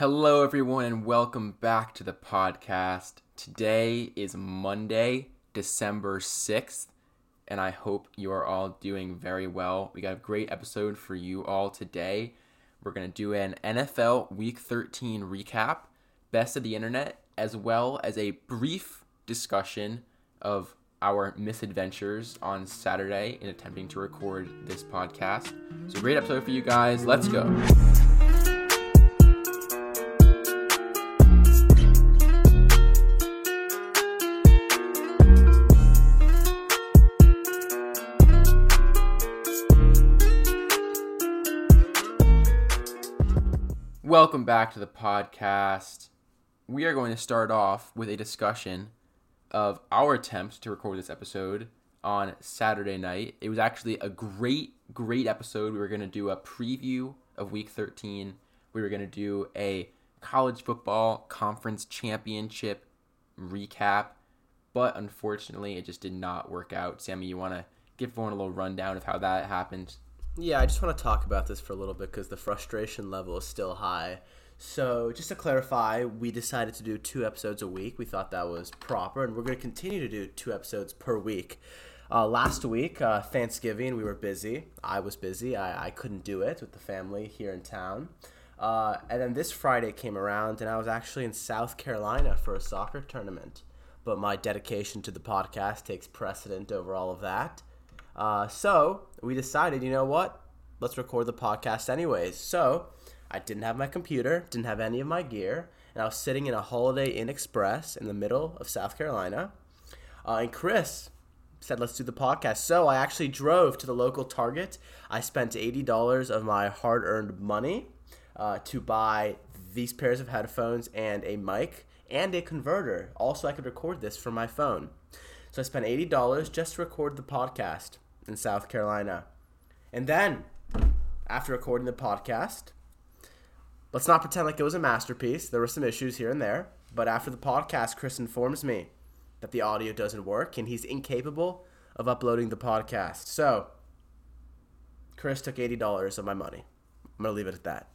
Hello, everyone, and welcome back to the podcast. Today is Monday, December 6th, and I hope you are all doing very well. We got a great episode for you all today. We're going to do an NFL Week 13 recap, best of the internet, as well as a brief discussion of our misadventures on Saturday in attempting to record this podcast. So, great episode for you guys. Let's go. Welcome back to the podcast. We are going to start off with a discussion of our attempt to record this episode on Saturday night. It was actually a great, great episode. We were going to do a preview of week 13. We were going to do a college football conference championship recap, but unfortunately, it just did not work out. Sammy, you want to give everyone a little rundown of how that happened? Yeah, I just want to talk about this for a little bit because the frustration level is still high. So, just to clarify, we decided to do two episodes a week. We thought that was proper, and we're going to continue to do two episodes per week. Uh, last week, uh, Thanksgiving, we were busy. I was busy. I, I couldn't do it with the family here in town. Uh, and then this Friday came around, and I was actually in South Carolina for a soccer tournament. But my dedication to the podcast takes precedent over all of that. Uh, so we decided, you know what? Let's record the podcast anyways. So I didn't have my computer, didn't have any of my gear, and I was sitting in a Holiday Inn Express in the middle of South Carolina. Uh, and Chris said, let's do the podcast. So I actually drove to the local Target. I spent $80 of my hard earned money uh, to buy these pairs of headphones and a mic and a converter. Also, I could record this from my phone. So I spent $80 just to record the podcast in South Carolina. And then, after recording the podcast, let's not pretend like it was a masterpiece. There were some issues here and there. But after the podcast, Chris informs me that the audio doesn't work and he's incapable of uploading the podcast. So, Chris took $80 of my money. I'm going to leave it at that.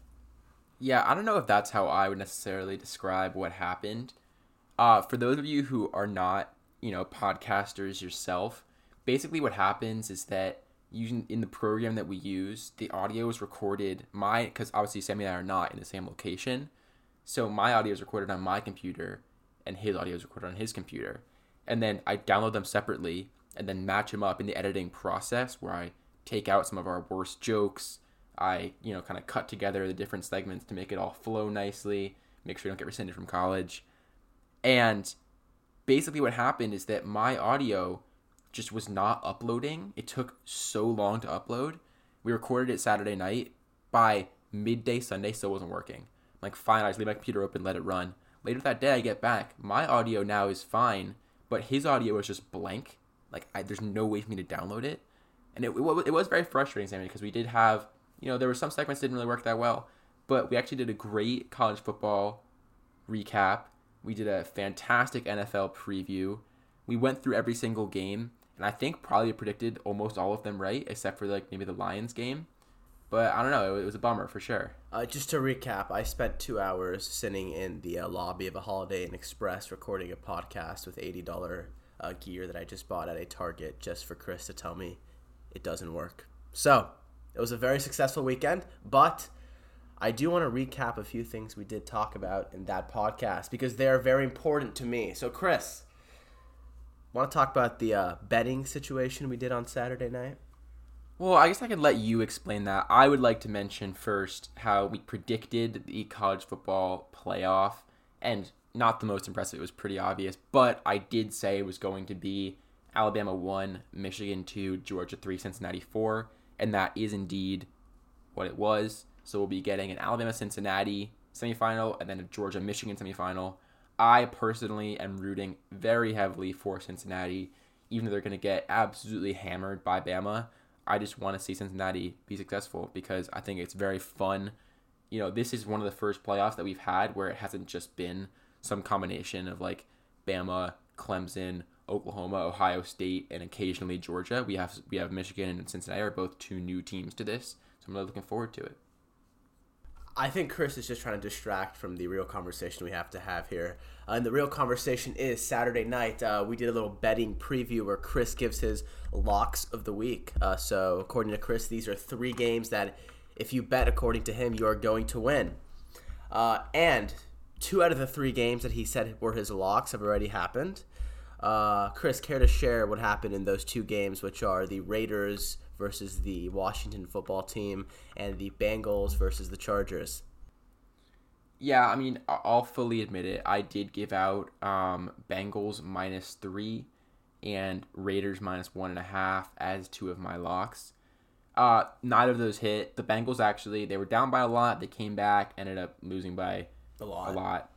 Yeah, I don't know if that's how I would necessarily describe what happened. Uh, for those of you who are not, you know, podcasters yourself, basically what happens is that using in the program that we use, the audio is recorded my because obviously Sammy and I are not in the same location, so my audio is recorded on my computer, and his audio is recorded on his computer, and then I download them separately and then match them up in the editing process where I take out some of our worst jokes. I you know kind of cut together the different segments to make it all flow nicely, make sure you don't get rescinded from college, and basically what happened is that my audio just was not uploading. It took so long to upload. We recorded it Saturday night. By midday Sunday, still wasn't working. I'm like, fine, I just leave my computer open, let it run. Later that day, I get back. My audio now is fine, but his audio is just blank. Like, I, there's no way for me to download it. And it, it, it was very frustrating, Sammy, because we did have, you know, there were some segments didn't really work that well, but we actually did a great college football recap. We did a fantastic NFL preview. We went through every single game and I think probably predicted almost all of them right, except for like maybe the Lions game. But I don't know. It was a bummer for sure. Uh, just to recap, I spent two hours sitting in the uh, lobby of a Holiday Inn Express recording a podcast with eighty dollar uh, gear that I just bought at a Target just for Chris to tell me it doesn't work. So it was a very successful weekend, but I do want to recap a few things we did talk about in that podcast because they are very important to me. So Chris, Want to talk about the uh, betting situation we did on Saturday night? Well, I guess I could let you explain that. I would like to mention first how we predicted the college football playoff, and not the most impressive. It was pretty obvious, but I did say it was going to be Alabama 1, Michigan 2, Georgia 3, Cincinnati 4, and that is indeed what it was. So we'll be getting an Alabama Cincinnati semifinal and then a Georgia Michigan semifinal. I personally am rooting very heavily for Cincinnati, even though they're going to get absolutely hammered by Bama. I just want to see Cincinnati be successful because I think it's very fun. You know, this is one of the first playoffs that we've had where it hasn't just been some combination of like Bama, Clemson, Oklahoma, Ohio State, and occasionally Georgia. We have we have Michigan and Cincinnati are both two new teams to this, so I'm really looking forward to it. I think Chris is just trying to distract from the real conversation we have to have here. Uh, and the real conversation is Saturday night. Uh, we did a little betting preview where Chris gives his locks of the week. Uh, so, according to Chris, these are three games that, if you bet according to him, you are going to win. Uh, and two out of the three games that he said were his locks have already happened. Uh, Chris, care to share what happened in those two games, which are the Raiders versus the Washington football team and the Bengals versus the Chargers? Yeah, I mean, I'll fully admit it. I did give out um, Bengals minus three and Raiders minus one and a half as two of my locks. Uh, neither of those hit. The Bengals actually they were down by a lot. They came back, ended up losing by a lot. A lot.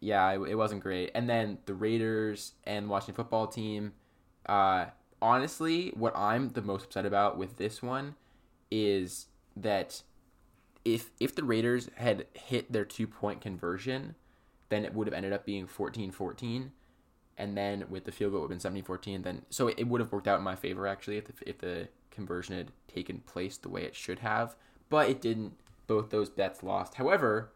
Yeah, it, it wasn't great. And then the Raiders and Washington football team. Uh, honestly, what I'm the most upset about with this one is that if if the Raiders had hit their two point conversion, then it would have ended up being 14-14 and then with the field goal it would have been 17-14 then so it would have worked out in my favor actually if the, if the conversion had taken place the way it should have, but it didn't. Both those bets lost. However,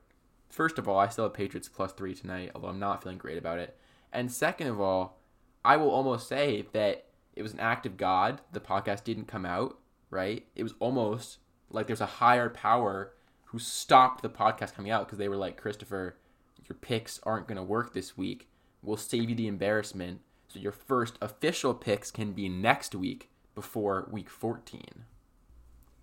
first of all, I still have Patriots plus 3 tonight, although I'm not feeling great about it. And second of all, I will almost say that it was an act of God. The podcast didn't come out, right? It was almost like there's a higher power who stopped the podcast coming out because they were like, Christopher, your picks aren't going to work this week. We'll save you the embarrassment. So your first official picks can be next week before week 14.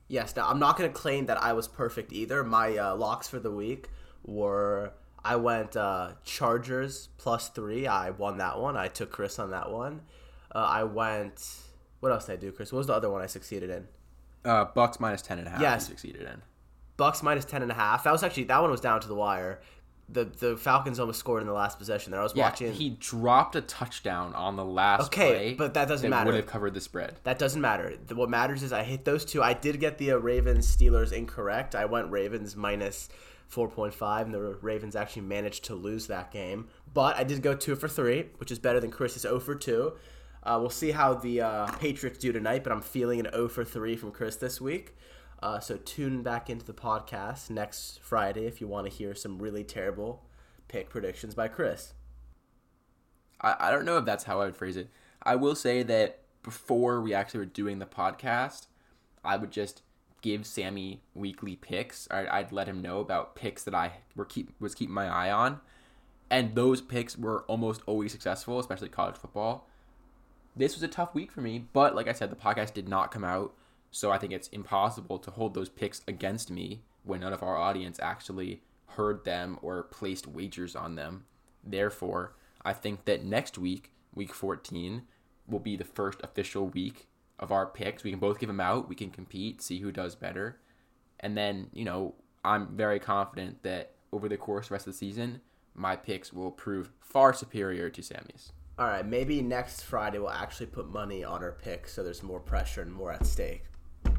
Yes, now I'm not going to claim that I was perfect either. My uh, locks for the week were I went uh, Chargers plus three. I won that one. I took Chris on that one. Uh, I went. What else did I do, Chris? What was the other one I succeeded in? Uh, Bucks minus ten and a half. Yes, I succeeded in. Bucks minus ten and a half. That was actually that one was down to the wire. The the Falcons almost scored in the last possession there. I was yeah, watching. He dropped a touchdown on the last okay, play. but that doesn't that matter. Would have covered the spread. That doesn't matter. What matters is I hit those two. I did get the uh, Ravens Steelers incorrect. I went Ravens minus 4.5, and the Ravens actually managed to lose that game. But I did go two for three, which is better than Chris's 0 for 2. Uh, we'll see how the uh, Patriots do tonight, but I'm feeling an 0 for 3 from Chris this week. Uh, so tune back into the podcast next Friday if you want to hear some really terrible pick predictions by Chris. I, I don't know if that's how I would phrase it. I will say that before we actually were doing the podcast, I would just give Sammy weekly picks. I, I'd let him know about picks that I were keep was keeping my eye on, and those picks were almost always successful, especially college football. This was a tough week for me, but like I said, the podcast did not come out, so I think it's impossible to hold those picks against me when none of our audience actually heard them or placed wagers on them. Therefore, I think that next week, week 14, will be the first official week of our picks. We can both give them out, we can compete, see who does better. And then, you know, I'm very confident that over the course of the rest of the season, my picks will prove far superior to Sammy's. All right, maybe next Friday we'll actually put money on our picks so there's more pressure and more at stake.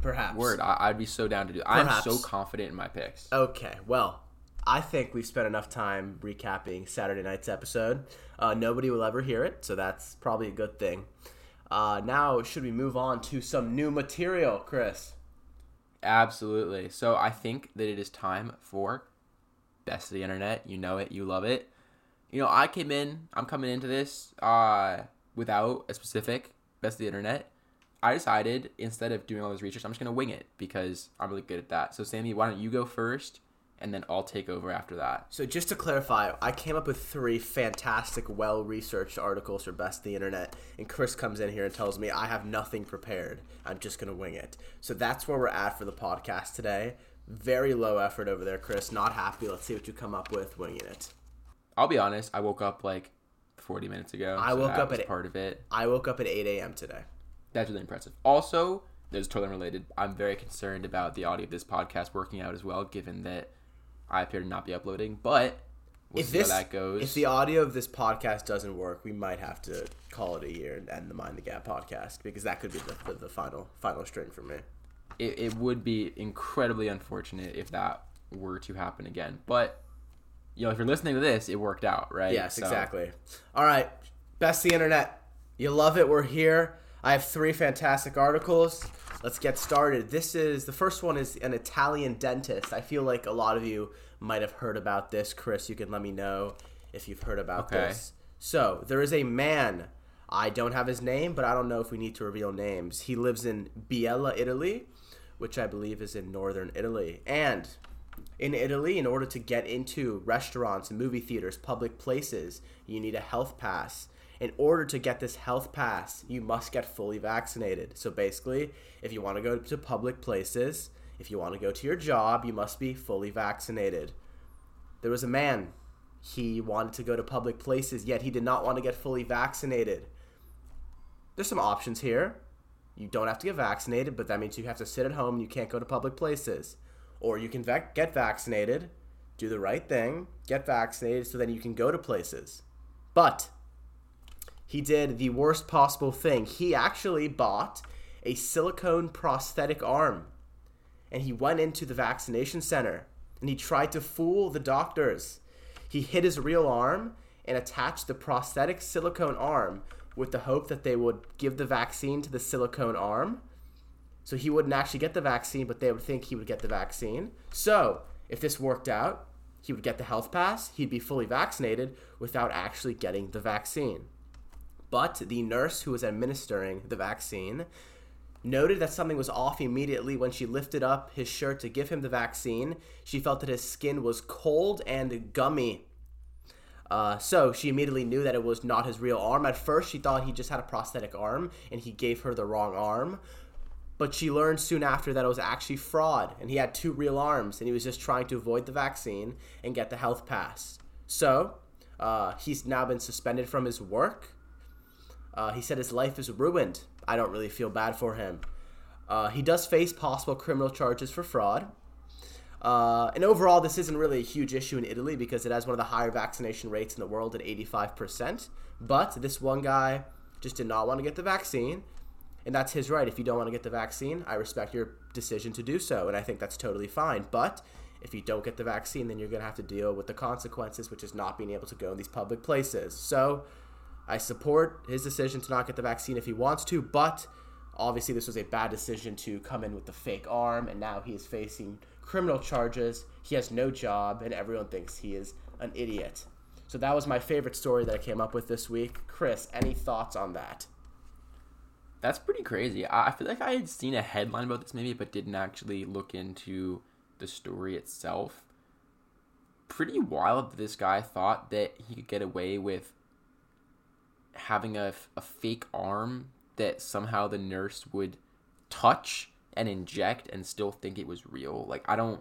Perhaps. Word, I, would be so down to do. I'm so confident in my picks. Okay, well, I think we've spent enough time recapping Saturday night's episode. Uh, nobody will ever hear it, so that's probably a good thing. Uh, now, should we move on to some new material, Chris? Absolutely. So I think that it is time for best of the internet. You know it, you love it you know, I came in, I'm coming into this uh, without a specific best of the internet. I decided instead of doing all this research, I'm just gonna wing it because I'm really good at that. So Sammy, why don't you go first, and then I'll take over after that. So just to clarify, I came up with three fantastic, well-researched articles for best of the internet, and Chris comes in here and tells me I have nothing prepared. I'm just gonna wing it. So that's where we're at for the podcast today. Very low effort over there, Chris. Not happy. Let's see what you come up with winging it. I'll be honest. I woke up like 40 minutes ago. I so woke up at part of it. I woke up at 8 a.m. today. That's really impressive. Also, there's totally related. I'm very concerned about the audio of this podcast working out as well, given that I appear to not be uploading. But we'll if see this, how that goes. If the audio of this podcast doesn't work, we might have to call it a year and end the Mind the Gap podcast because that could be the, the, the final final string for me. It, it would be incredibly unfortunate if that were to happen again. But you know, if you're listening to this, it worked out, right? Yes, so. exactly. All right, best the internet. You love it. We're here. I have three fantastic articles. let's get started. This is the first one is an Italian dentist. I feel like a lot of you might have heard about this. Chris, you can let me know if you've heard about Okay. this. So, there is a man. I don't have his name, but I don't know if we need to reveal names. He lives in Biella, Italy, which I believe is in northern Italy. And in Italy, in order to get into restaurants, movie theaters, public places, you need a health pass. In order to get this health pass, you must get fully vaccinated. So basically, if you want to go to public places, if you want to go to your job, you must be fully vaccinated. There was a man. He wanted to go to public places, yet he did not want to get fully vaccinated. There's some options here. You don't have to get vaccinated, but that means you have to sit at home and you can't go to public places. Or you can vac- get vaccinated, do the right thing, get vaccinated so then you can go to places. But he did the worst possible thing. He actually bought a silicone prosthetic arm and he went into the vaccination center and he tried to fool the doctors. He hid his real arm and attached the prosthetic silicone arm with the hope that they would give the vaccine to the silicone arm. So he wouldn't actually get the vaccine, but they would think he would get the vaccine. So if this worked out, he would get the health pass, he'd be fully vaccinated without actually getting the vaccine. But the nurse who was administering the vaccine noted that something was off immediately when she lifted up his shirt to give him the vaccine. She felt that his skin was cold and gummy. Uh, so she immediately knew that it was not his real arm. At first, she thought he just had a prosthetic arm and he gave her the wrong arm. But she learned soon after that it was actually fraud and he had two real arms and he was just trying to avoid the vaccine and get the health pass. So uh, he's now been suspended from his work. Uh, he said his life is ruined. I don't really feel bad for him. Uh, he does face possible criminal charges for fraud. Uh, and overall, this isn't really a huge issue in Italy because it has one of the higher vaccination rates in the world at 85%. But this one guy just did not want to get the vaccine. And that's his right. If you don't want to get the vaccine, I respect your decision to do so. And I think that's totally fine. But if you don't get the vaccine, then you're going to have to deal with the consequences, which is not being able to go in these public places. So I support his decision to not get the vaccine if he wants to. But obviously, this was a bad decision to come in with the fake arm. And now he is facing criminal charges. He has no job. And everyone thinks he is an idiot. So that was my favorite story that I came up with this week. Chris, any thoughts on that? That's pretty crazy. I feel like I had seen a headline about this maybe, but didn't actually look into the story itself. Pretty wild that this guy thought that he could get away with having a, a fake arm that somehow the nurse would touch and inject and still think it was real. Like, I don't.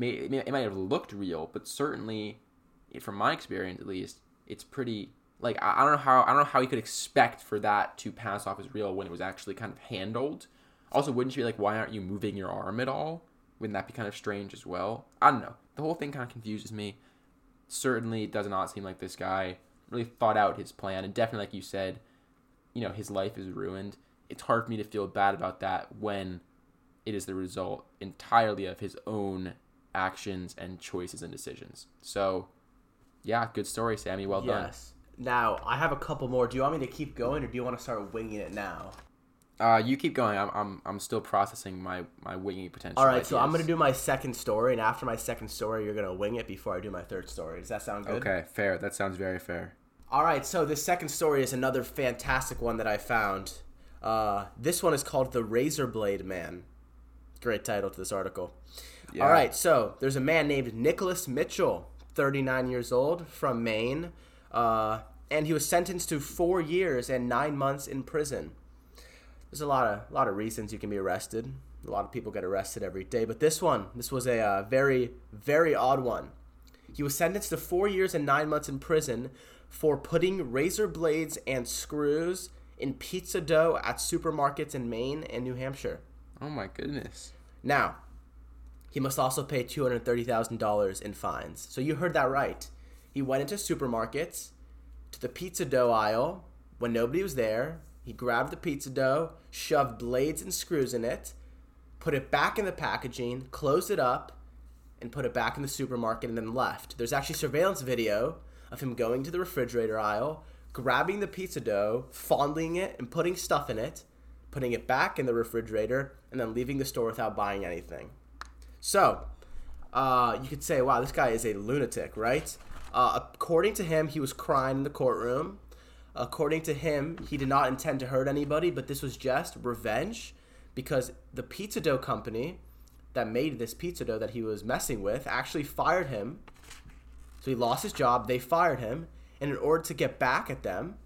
It might have looked real, but certainly, from my experience at least, it's pretty like I, don't know how I don't know how you could expect for that to pass off as real when it was actually kind of handled. Also, wouldn't you be like, why aren't you moving your arm at all? Wouldn't that be kind of strange as well? I don't know. The whole thing kind of confuses me. Certainly, it does not seem like this guy really thought out his plan, and definitely, like you said, you know, his life is ruined. It's hard for me to feel bad about that when it is the result entirely of his own actions and choices and decisions. So, yeah, good story, Sammy. Well done. Now, I have a couple more. Do you want me to keep going or do you want to start winging it now? Uh, you keep going. I'm, I'm, I'm still processing my, my winging potential. All right, so I'm going to do my second story, and after my second story, you're going to wing it before I do my third story. Does that sound good? Okay, fair. That sounds very fair. All right, so this second story is another fantastic one that I found. Uh, this one is called The Razor Blade Man. Great title to this article. Yeah. All right, so there's a man named Nicholas Mitchell, 39 years old, from Maine, uh, and he was sentenced to four years and nine months in prison. There's a lot of a lot of reasons you can be arrested. A lot of people get arrested every day, but this one, this was a uh, very very odd one. He was sentenced to four years and nine months in prison for putting razor blades and screws in pizza dough at supermarkets in Maine and New Hampshire. Oh my goodness. Now, he must also pay $230,000 in fines. So you heard that right. He went into supermarkets to the pizza dough aisle when nobody was there. He grabbed the pizza dough, shoved blades and screws in it, put it back in the packaging, closed it up, and put it back in the supermarket and then left. There's actually surveillance video of him going to the refrigerator aisle, grabbing the pizza dough, fondling it, and putting stuff in it, putting it back in the refrigerator, and then leaving the store without buying anything. So, uh, you could say, wow, this guy is a lunatic, right? Uh, according to him, he was crying in the courtroom. According to him, he did not intend to hurt anybody, but this was just revenge because the pizza dough company that made this pizza dough that he was messing with actually fired him. So he lost his job, they fired him, and in order to get back at them,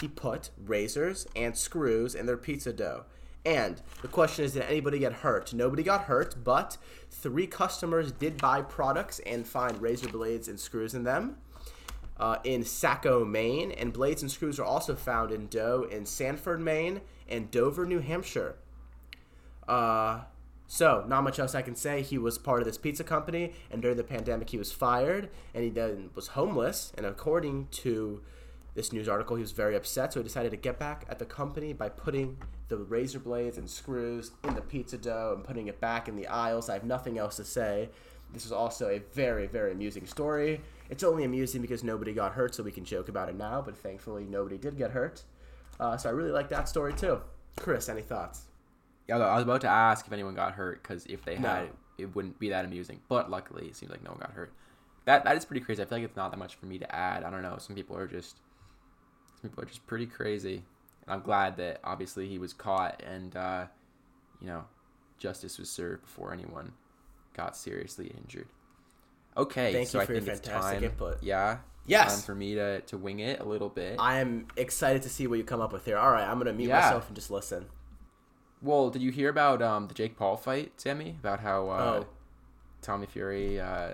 he put razors and screws in their pizza dough. And the question is, did anybody get hurt? Nobody got hurt, but three customers did buy products and find razor blades and screws in them. Uh, in Saco, Maine, and blades and screws are also found in dough in Sanford, Maine, and Dover, New Hampshire. Uh, so, not much else I can say. He was part of this pizza company, and during the pandemic, he was fired, and he then was homeless. And according to this news article, he was very upset, so he decided to get back at the company by putting the razor blades and screws in the pizza dough and putting it back in the aisles. I have nothing else to say. This was also a very, very amusing story. It's only amusing because nobody got hurt, so we can joke about it now, but thankfully, nobody did get hurt. Uh, so I really like that story too. Chris, any thoughts? Yeah, I was about to ask if anyone got hurt because if they No. had, it wouldn't be that amusing. But luckily, it seems like no one got hurt. That that is pretty crazy. I feel like it's not that much for me to add. I don't know. Some people are just, some people are just pretty crazy. I'm glad that obviously he was caught and, uh, you know, justice was served before anyone got seriously injured. Okay, Thank so you for your think it's fantastic time. input. Yeah. Yes. Time for me to, to wing it a little bit. I am excited to see what you come up with here. All right, I'm gonna mute Yeah. myself and just listen. Well, did you hear about um, the Jake Paul fight, Sammy? About how uh, Oh. Tommy Fury uh,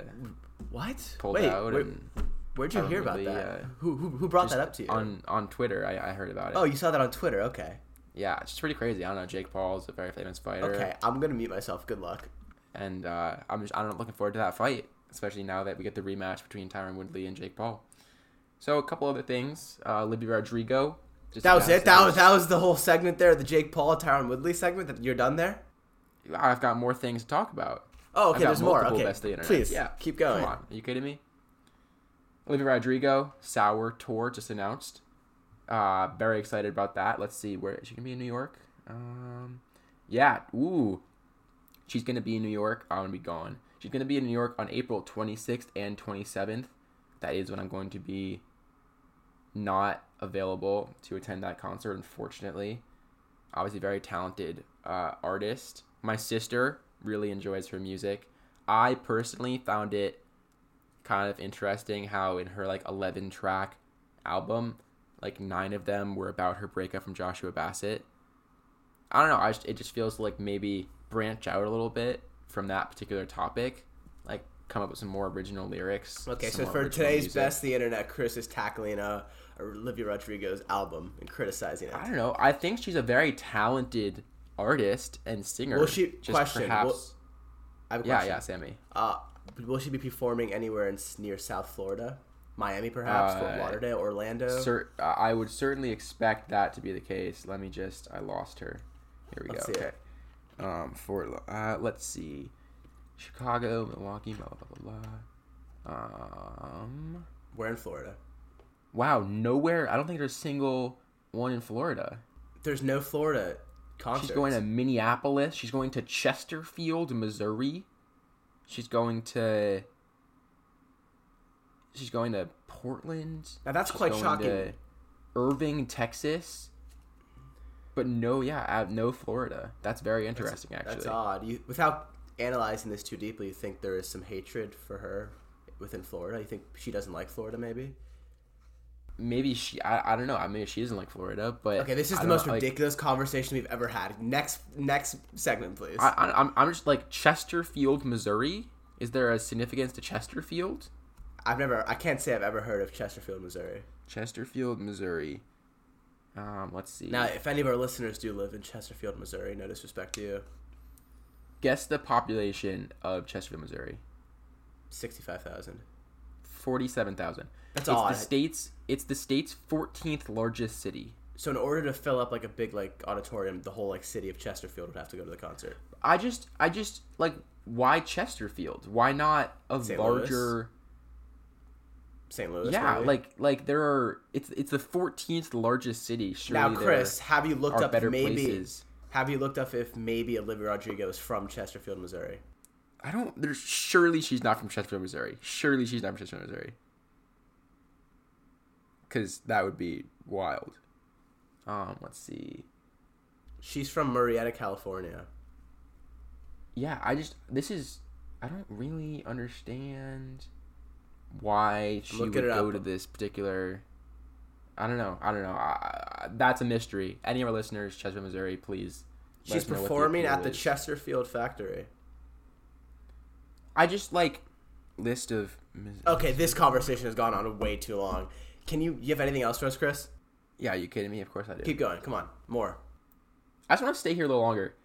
What? pulled Wait, out where, and where'd you hear about that? uh, who, who who brought that up to you? on on Twitter. I, I heard about it. oh, you saw that on Twitter. Okay. yeah, it's just pretty crazy. I don't know. Jake Paul's a very famous fighter, Okay, I'm gonna mute myself. Good luck. and uh, I'm just I'm looking forward to that fight, especially now that we get the rematch between Tyron Woodley and Jake Paul. So a couple other things. Uh, Olivia Rodrigo. That was it. That was that was the whole segment there. The Jake Paul, Tyron Woodley segment. That you're done there. I've got more things to talk about. Oh, okay. There's more. Okay, the please. Yeah. keep going. Come on, are you kidding me? Olivia Rodrigo Sour tour just announced. Uh, very excited about that. Let's see where she gonna be in New York. Um, yeah, ooh, she's gonna be in New York. I'm gonna be gone. She's gonna be in New York on April 26th and 27th. That is when I'm going to be not available to attend that concert. Unfortunately, obviously very talented uh, artist. My sister really enjoys her music. I personally found it kind of interesting how in her like 11 track album, like nine of them were about her breakup from Joshua Bassett. I don't know. I just, it just feels like maybe branch out a little bit from that particular topic, like come up with some more original lyrics. Okay, so for today's music. best, the internet, Chris is tackling a Olivia Rodrigo's album and criticizing it. I don't know. I think she's a very talented artist and singer. Will she- just question, perhaps? will- I have a yeah, question. yeah, Sammy. Uh, will she be performing anywhere in near South Florida, Miami, perhaps, Fort Uh, Lauderdale, Orlando? Cer- uh, I would certainly expect that to be the case. Let me just. I lost her. Here we Let's go. see Okay. it. Um, Fort. Uh, let's see. Chicago, Milwaukee, blah blah blah blah. Um. We're in Florida. Wow, nowhere. I don't think there's a single one in Florida. There's no Florida concerts. She's going to Minneapolis. She's going to Chesterfield, Missouri. She's going to. She's going to Portland. Now that's She's quite shocking. Irving, Texas. But no, yeah, no Florida. That's very interesting, actually. That's odd. You, without analyzing this too deeply, you think there is some hatred for her within Florida? You think she doesn't like Florida, maybe? Maybe she. I, I don't know. I mean, she doesn't like Florida, but Okay, this is I the most know, like, ridiculous conversation we've ever had. Next, next segment, please. I, I, I'm, I'm just like Chesterfield, Missouri. Is there a significance to Chesterfield? I've never, I can't say I've ever heard of Chesterfield, Missouri. Chesterfield, Missouri. Um, let's see. Now, if any of our listeners do live in Chesterfield, Missouri, no disrespect to you, Guess the population of Chesterfield, Missouri. sixty-five thousand. Forty-seven thousand. That's it's odd. the state's. It's the state's fourteenth largest city. So in order to fill up like a big like auditorium, the whole like city of Chesterfield would have to go to the concert. I just, I just like, why Chesterfield? Why not a St. Louis? larger? St. Louis. yeah, maybe? like, like there are. It's it's the fourteenth largest city. Surely now, Chris, have you looked up better maybe? places. Have you looked up if maybe Olivia Rodrigo is from Chesterfield, Missouri? I don't. There's surely she's not from Chesterfield, Missouri. Surely she's not from Chesterfield, Missouri. Because that would be wild. Um, let's see. She's from Murrieta, California. Yeah, I just this is I don't really understand why she would go up. to this particular. I don't know. I don't know. I, I, that's a mystery. Any of our listeners, Chesterfield, Missouri, please. She's performing at the is. Chesterfield factory. I just like list of. Okay, this conversation has gone on way too long. Can you, you have anything else for us, Chris? Yeah, you kidding me? Of course I do. Keep going. Come on, more. I just want to stay here a little longer.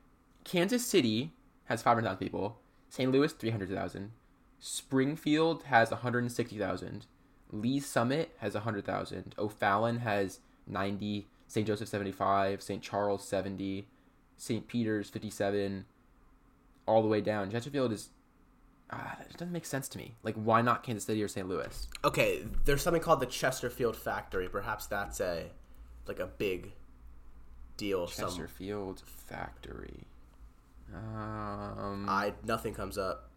Kansas City has 500,000 people. St. Louis 300,000. Springfield has 160,000. Lee Summit has 100,000. O'Fallon has 90. St. Joseph 75. St. Charles 70. St. Peter's 57. All the way down. Chesterfield is. Ah, it doesn't make sense to me. Like, why not Kansas City or St. Louis? Okay, there's something called the Chesterfield factory. Perhaps that's a like a big deal. Some Chesterfield Factory. Um, I nothing comes up.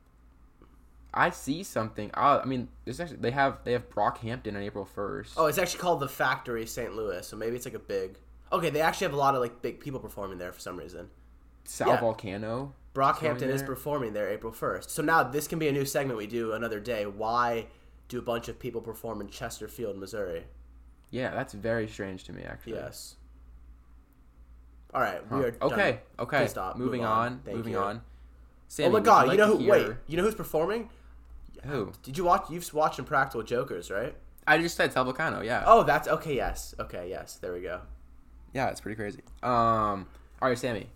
I see something. Uh, I mean, there's actually they have they have Brockhampton on April first. Oh, it's actually called the Factory St. Louis. So maybe it's like a big. Okay, they actually have a lot of like big people performing there for some reason. Sal yeah. Vulcano. Brockhampton is performing there April 1st. So now this can be a new segment we do another day. Why do a bunch of people perform in Chesterfield, Missouri? Yeah, that's very strange to me actually. Yes. All right, Huh. we are done. Okay, okay. Please stop. Moving Move on. Thank moving you. on. Oh Sammy, my god, you, like know who wait, you know who's performing? Who? Did you watch you've watched Impractical Jokers, right? I just said Sal Vulcano. Yeah. Oh, that's okay, yes. Okay, yes. There we go. Yeah, it's pretty crazy. Um. All right, Sammy.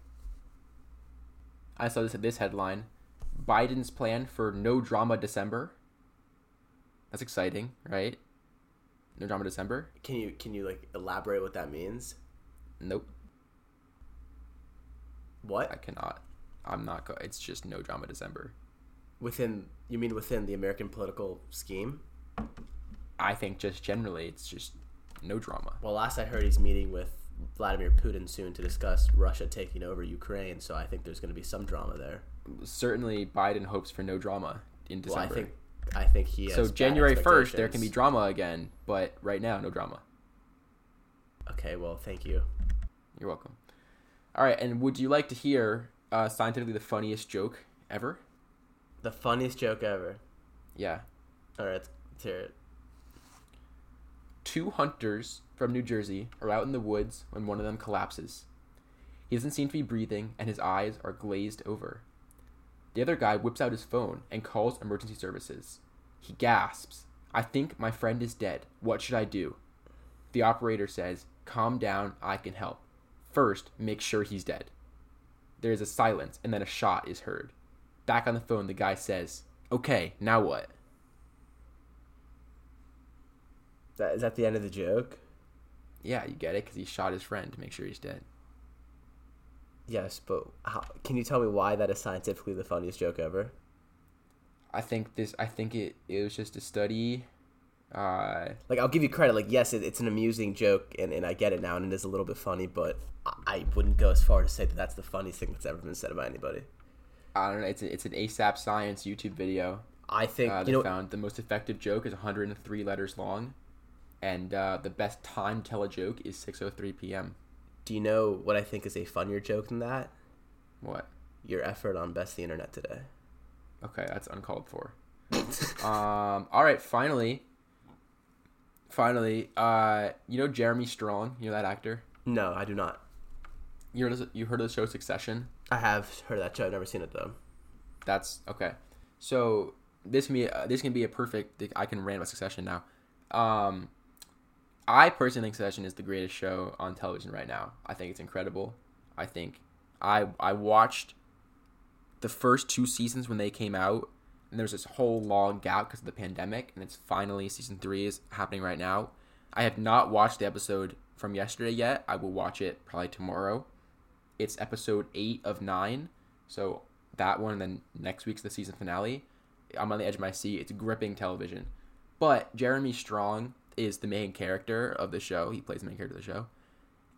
I saw this this headline: Biden's plan for no drama December. That's exciting, right? No drama December. Can you can you like elaborate what that means? Nope. What? I cannot. I'm not. Go- it's just no drama December. Within you mean within the American political scheme? I think just generally, it's just no drama. Well, last I heard he's meeting with Vladimir Putin soon to discuss Russia taking over Ukraine, so I think there's going to be some drama there. Certainly, Biden hopes for no drama in Well, I December. think I think he has so January first, there can be drama again, but right now, no drama. Okay, well, thank you. You're welcome. All right, and would you like to hear uh, scientifically the funniest joke ever? The funniest joke ever. Yeah. All right, let's hear it. Two hunters from New Jersey are out in the woods when one of them collapses. He doesn't seem to be breathing, and his eyes are glazed over. The other guy whips out his phone and calls emergency services. He gasps, I think my friend is dead. What should I do? The operator says, Calm down, I can help. First, make sure he's dead. There is a silence, and then a shot is heard. Back on the phone, the guy says, Okay, now what? That, is that the end of the joke? Yeah, you get it, because he shot his friend to make sure he's dead. Yes, but how, can you tell me why that is scientifically the funniest joke ever? I think this. I think it. It was just a study. Uh, Like, I'll give you credit. Like, yes, it, it's an amusing joke, and, and I get it now, and it is a little bit funny, but I, I wouldn't go as far to say that that's the funniest thing that's ever been said about anybody. I don't know. It's a, it's an ASAP Science YouTube video. I think, Uh, they you know, found the most effective joke is 103 letters long, and uh, the best time to tell a joke is 6:03 p.m. do you know what I think is a funnier joke than that? What? Your effort on Best the Internet today. Okay, that's uncalled for. um. All right. Finally. Finally, uh, you know Jeremy Strong. You know that actor. No, I do not. You heard of, you heard of the show Succession? I have heard of that show. I've never seen it though. That's okay. So this can be uh, this can be a perfect. I can rant about Succession now. Um, I personally think Succession is the greatest show on television right now. I think it's incredible. I think I I watched the first two seasons when they came out, and there's this whole long gap because of the pandemic, and it's finally season three is happening right now. I have not watched the episode from yesterday yet. I will watch it probably tomorrow. It's episode eight of nine, so that one, and then next week's the season finale. I'm on the edge of my seat. It's gripping television. But Jeremy Strong is the main character of the show. He plays the main character of the show.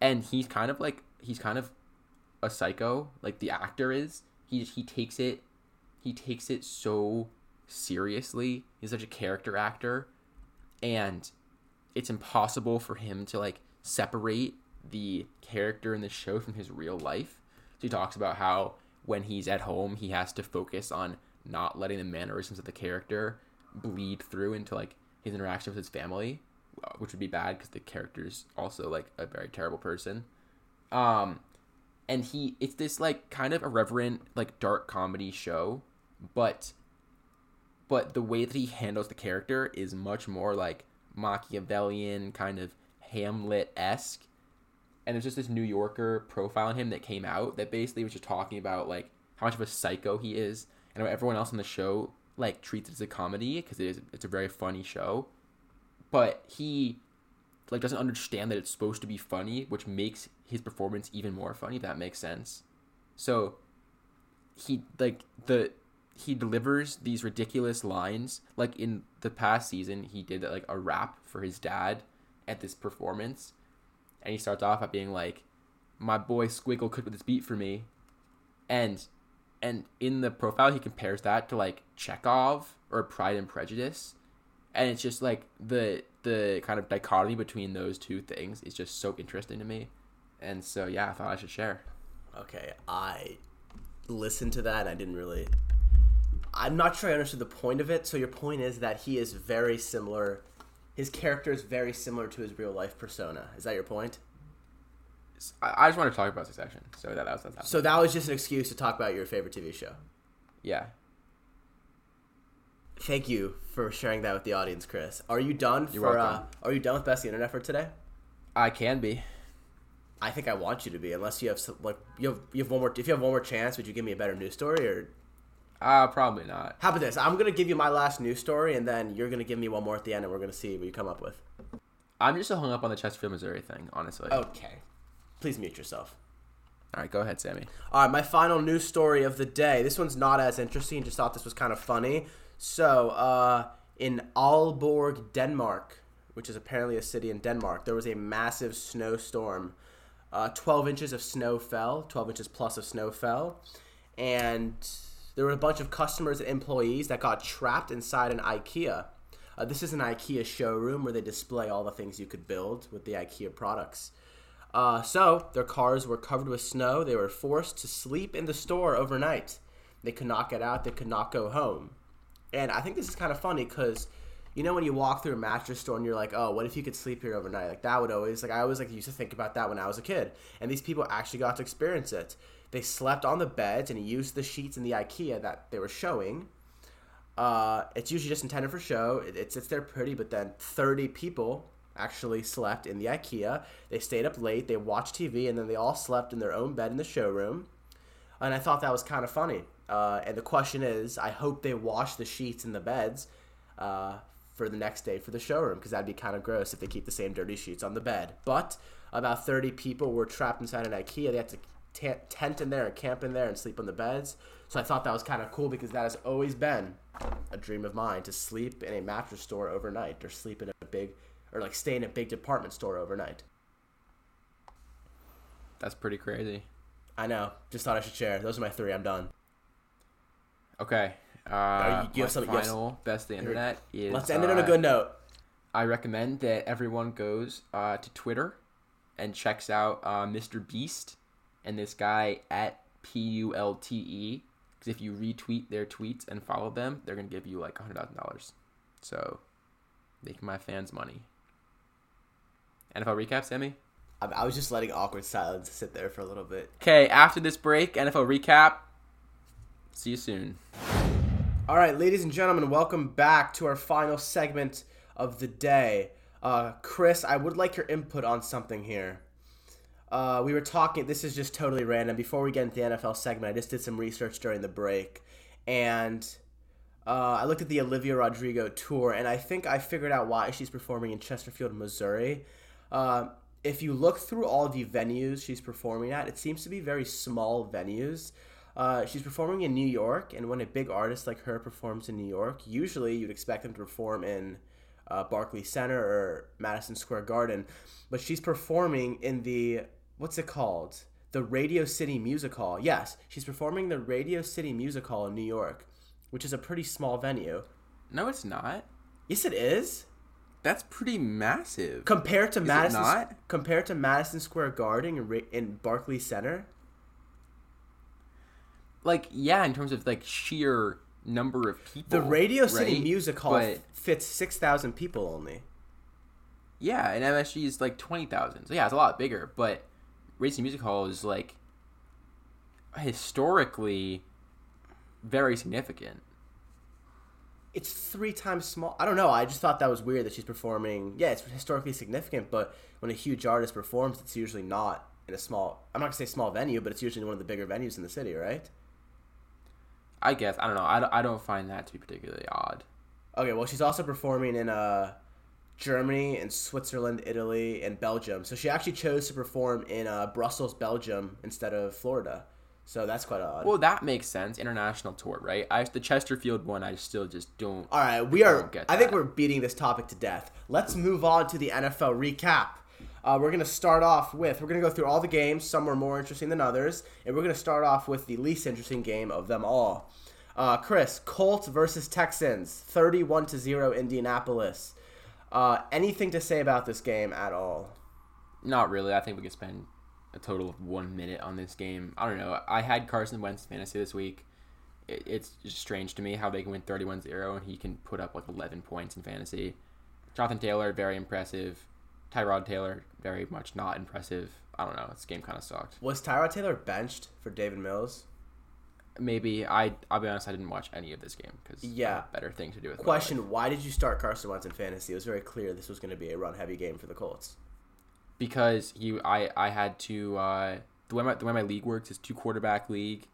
And he's kind of like he's kind of a psycho, like the actor is. He he takes it he takes it so seriously. He's such a character actor and it's impossible for him to like separate the character in the show from his real life. So he talks about how when he's at home, he has to focus on not letting the mannerisms of the character bleed through into like his interaction with his family, uh, which would be bad because the character's also like a very terrible person. Um, and he it's this like kind of irreverent like dark comedy show, but but the way that he handles the character is much more like Machiavellian kind of Hamlet esque. And there's just this New Yorker profile on him that came out that basically was just talking about like how much of a psycho he is and everyone else on the show like treats it as a comedy because it is it's a very funny show. But he like doesn't understand that it's supposed to be funny, which makes his performance even more funny. That makes sense. So he like the he delivers these ridiculous lines. Like in the past season, he did like a rap for his dad at this performance, and he starts off by being like, "My boy Squiggle cooked with this beat for me," and and in the profile he compares that to like Chekhov or Pride and Prejudice, and it's just like the the kind of dichotomy between those two things is just so interesting to me, and so yeah, I thought I should share. Okay, I listened to that I didn't really I'm not sure I understood the point of it. So your point is that he is very similar. His character is very similar to his real life persona. Is that your point? I, I just want to talk about Succession. So that, that was that. So that was just an excuse to talk about your favorite TV show. Yeah. Thank you for sharing that with the audience, Chris. Are you done You're for? Uh, are you done with best the internet for today? I can be. I think I want you to be, unless you have some, like you have you have one more. If you have one more chance, would you give me a better news story or Uh, probably not. How about this? I'm gonna give you my last news story, and then you're gonna give me one more at the end, and we're gonna see what you come up with. I'm just so hung up on the Chesterfield, Missouri thing, honestly. Okay. Please mute yourself. All right, go ahead, Sammy. All right, my final news story of the day. This one's not as interesting. Just thought this was kind of funny. So, uh, in Aalborg, Denmark, which is apparently a city in Denmark, there was a massive snowstorm. Uh, 12 inches of snow fell, 12 inches plus of snow fell, and there were a bunch of customers and employees that got trapped inside an IKEA. Uh, this is an IKEA showroom where they display all the things you could build with the IKEA products. Uh, so their cars were covered with snow. They were forced to sleep in the store overnight. They could not get out. They could not go home. And I think this is kind of funny because, you know, when you walk through a mattress store and you're like, oh, what if you could sleep here overnight? Like that would always like I always like used to think about that when I was a kid. And these people actually got to experience it. They slept on the beds and used the sheets in the IKEA that they were showing. Uh, it's usually just intended for show. It, it sits there pretty, but then 30 people actually slept in the IKEA. They stayed up late, they watched TV, and then they all slept in their own bed in the showroom. And I thought that was kind of funny. Uh, and the question is, I hope they wash the sheets in the beds uh, for the next day for the showroom, because that'd be kind of gross if they keep the same dirty sheets on the bed. But about 30 people were trapped inside an IKEA. They had to t- tent in there and camp in there and sleep on the beds. So I thought that was kind of cool because that has always been a dream of mine to sleep in a mattress store overnight or sleep in a big or like stay in a big department store overnight. That's pretty crazy. I know. Just thought I should share. Those are my three. I'm done. Okay. Uh, you- you my have something- you have- final best of the internet is. Let's end it on a uh, good note. I recommend that everyone goes uh, to Twitter and checks out uh, Mr. Beast and this guy at P U L T E. Because if you retweet their tweets and follow them, they're gonna give you like hundred thousand dollars. So, make my fans money. NFL recap, Sammy. I, I was just letting awkward silence sit there for a little bit. Okay, after this break, NFL recap. See you soon. All right, ladies and gentlemen, welcome back to our final segment of the day. Uh, Chris, I would like your input on something here. Uh, we were talking, this is just totally random. Before we get into the NFL segment, I just did some research during the break. And uh, I looked at the Olivia Rodrigo tour, and I think I figured out why she's performing in Chesterfield, Missouri. Uh, if you look through all the venues she's performing at, it seems to be very small venues. Uh, she's performing in New York, and when a big artist like her performs in New York, usually you'd expect them to perform in uh, Barclays Center or Madison Square Garden, but she's performing in the what's it called? the Radio City Music Hall. Yes, she's performing the Radio City Music Hall in New York, which is a pretty small venue. No, it's not. Yes, it is. That's pretty massive. Compared to it Madison, not? compared to Madison Square Garden Ra- in Barclays Center, like, yeah, in terms of like sheer number of people. the Radio City right? Music Hall But fits six thousand people only. yeah, and MSG is like twenty thousand. So yeah, it's a lot bigger. But Radio City Music Hall is like historically very significant. It's three times small. I don't know. I just thought that was weird that she's performing. Yeah, it's historically significant, but when a huge artist performs, it's usually not in a small. I'm not gonna say small venue, but it's usually in one of the bigger venues in the city, right? I guess I don't know. I don't, I don't find that to be particularly odd. Okay, well, she's also performing in uh, Germany and Switzerland, Italy, and Belgium. So she actually chose to perform in uh, Brussels, Belgium, instead of Florida. So that's quite odd. Well, that makes sense. International tour, right? I the Chesterfield one. I still just don't. All right, we are. I think we're beating this topic to death. Let's move on to the NFL recap. Uh, we're gonna start off with. We're gonna go through all the games. Some are more interesting than others, and we're gonna start off with the least interesting game of them all. Uh, Chris, Colts versus Texans, thirty-one to zero, Indianapolis. Uh, anything to say about this game at all? Not really. I think we could spend a total of one minute on this game. I don't know. I had Carson Wentz fantasy this week. It, it's just strange to me how they can win 31-0 and he can put up like 11 points in fantasy. Jonathan Taylor, very impressive. Tyrod Taylor, very much not impressive. I don't know. This game kind of sucked. Was Tyrod Taylor benched for Davis Mills? Maybe I. I'll be honest. I didn't watch any of this game because Yeah. better thing to do with. Question: Why did you start Carson Wentz in fantasy? It was very clear this was going to be a run-heavy game for the Colts. Because you I I had to uh, the way my the way my league works is two quarterback league,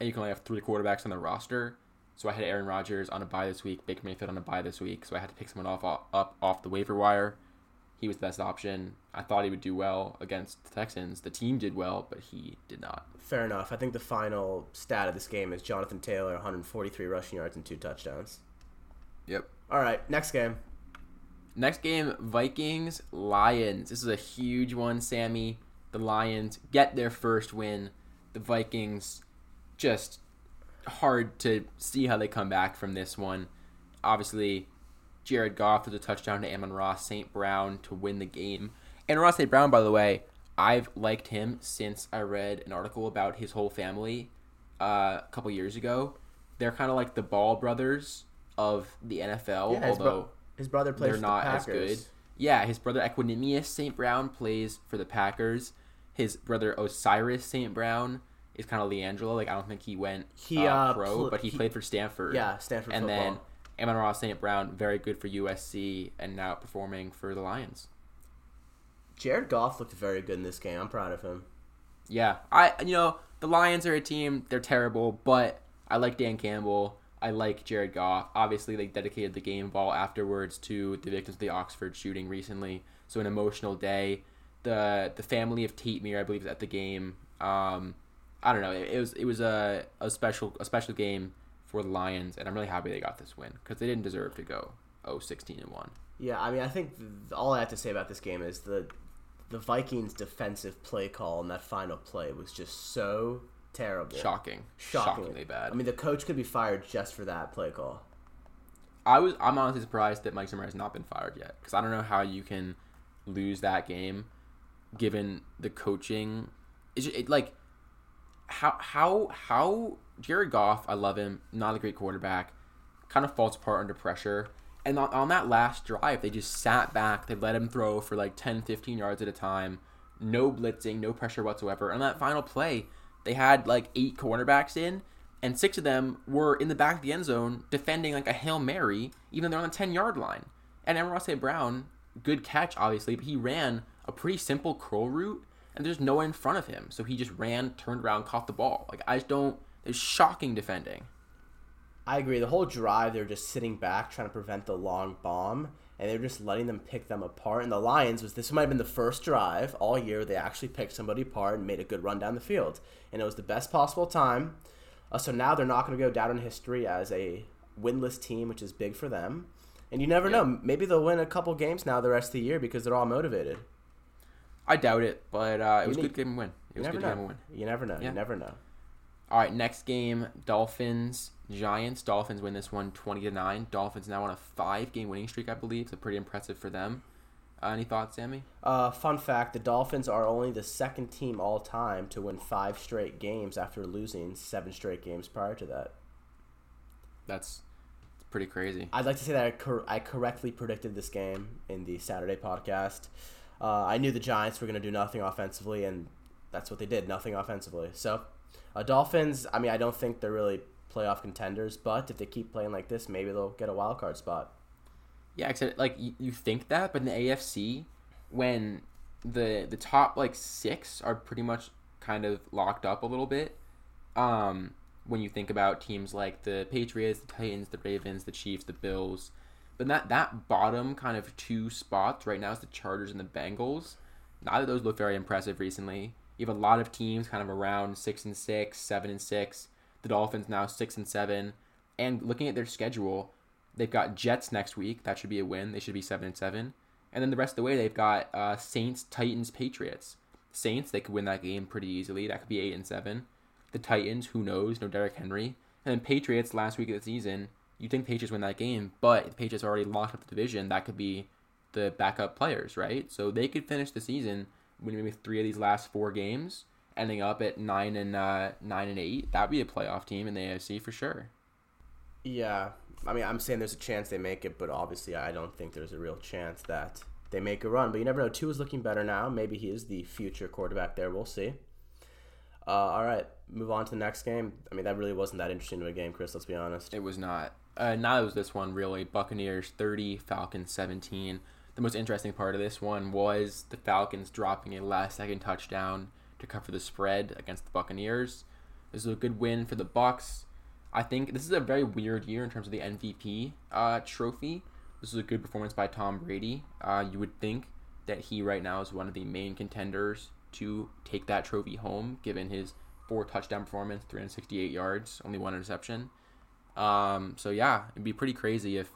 and you can only have three quarterbacks on the roster. So I had Aaron Rodgers on a buy this week, Baker Mayfield on a buy this week. So I had to pick someone off up off the waiver wire. He was the best option. I thought he would do well against the Texans. The team did well, but he did not. Fair enough. I think the final stat of this game is Jonathan Taylor, 143 rushing yards and two touchdowns. Yep. All right, next game. Next game, Vikings Lions. This is a huge one, Sammy. The Lions get their first win. The Vikings just hard to see how they come back from this one. Obviously, Jared Goff with a touchdown to Amon-Ra St. Brown to win the game. And Ra St. Brown, by the way, I've liked him since I read an article about his whole family uh, a couple years ago. They're kind of like the Ball brothers of the NFL, bro- although his brother plays they're for not the as Packers. good. Yeah, his brother Equanimous St. Brown plays for the Packers. His brother Osiris St. Brown is kind of Leandro. Like I don't think he went He, uh, uh, pro, pl- but he, he- played for Stanford. Yeah, Stanford and football. then Amon-Ra St. Brown, very good for USC, and now performing for the Lions. Jared Goff looked very good in this game. I'm proud of him. Yeah, I you know the Lions are a team. They're terrible, but I like Dan Campbell. I like Jared Goff. Obviously, they dedicated the game ball afterwards to the victims of the Oxford shooting recently. So an emotional day. The the family of Tate Myre, I believe, is at the game. Um, I don't know. It, it was it was a, a special a special game for the Lions, and I'm really happy they got this win because they didn't deserve to go 0-16 and one. Yeah, I mean, I think th- all I have to say about this game is the the Vikings' defensive play call in that final play was just so terrible. Shocking, Shockingly. shockingly bad. I mean, the coach could be fired just for that play call. I was I'm honestly surprised that Mike Zimmer has not been fired yet because I don't know how you can lose that game given the coaching. It's just, it, like how how how Jared Goff I love him not a great quarterback kind of falls apart under pressure and on, on that last drive they just sat back they let him throw for like 10 15 yards at a time no blitzing no pressure whatsoever and that final play they had like eight cornerbacks in and six of them were in the back of the end zone defending like a hail mary even though they're on the 10 yard line. And Ross Brown good catch obviously but he ran a pretty simple curl route and there's no one in front of him. So he just ran turned around caught the ball. Like i just don't it's shocking defending. I agree. The whole drive, they're just sitting back trying to prevent the long bomb, and they're just letting them pick them apart. And the Lions was this might have been the first drive all year they actually picked somebody apart and made a good run down the field, and it was the best possible time. Uh, so now they're not going to go down in history as a winless team, which is big for them. And you never Yeah. know. Maybe they'll win a couple games now the rest of the year because they're all motivated. i doubt it but uh, it was a good game win It was good know. him win. You never know. Yeah. You never know. All right, next game, Dolphins Giants. Dolphins win this one 20 to 9. Dolphins now on a 5-game winning streak, I believe. So pretty impressive for them. Uh, any thoughts, Sammy? Uh, fun fact: the Dolphins are only the second team all time to win five straight games after losing seven straight games prior to that. That's it's pretty crazy. I'd like to say that I, cor- I correctly predicted this game in the Saturday podcast. Uh, I knew the Giants were going to do nothing offensively, and that's what they did nothing offensively. So, uh, Dolphins, I mean, I don't think they're really playoff contenders, but if they keep playing like this, maybe they'll get a wild card spot. Yeah, except like you, think that, but in the AFC, when the the top like six are pretty much kind of locked up a little bit. Um, when you think about teams like the Patriots, the Titans, the Ravens, the Chiefs, the Bills, but that that bottom kind of two spots right now is the Chargers and the Bengals. Neither of those look very impressive recently. You have a lot of teams kind of around six and six, seven and six. The Dolphins now six and seven, and looking at their schedule, they've got Jets next week. That should be a win. They should be seven and seven. And then the rest of the way, they've got uh, Saints, Titans, Patriots. Saints, they could win that game pretty easily. That could be eight and seven. The Titans, who knows? No Derrick Henry. And then Patriots last week of the season. You think Patriots win that game, but the Patriots already locked up the division. That could be the backup players, right? So they could finish the season winning maybe three of these last four games, ending up at nine and uh, nine and eight. That'd be a playoff team in the AFC for sure. Yeah, I mean, I'm saying there's a chance they make it, but obviously, I don't think there's a real chance that they make a run. But you never know. Tua is looking better now. Maybe he is the future quarterback there. We'll see. Uh, all right, move on to the next game. I mean, that really wasn't that interesting of a game, Chris. Let's be honest. It was not. Uh, neither was this one really. Buccaneers thirty, Falcons seventeen. The most interesting part of this one was the Falcons dropping a last-second touchdown to cover the spread against the Buccaneers. This is a good win for the Bucks. I think this is a very weird year in terms of the MVP uh, trophy. This is a good performance by Tom Brady. Uh, you would think that he right now is one of the main contenders to take that trophy home, given his four touchdown performance, 368 yards, only one interception. Um, so yeah, it'd be pretty crazy if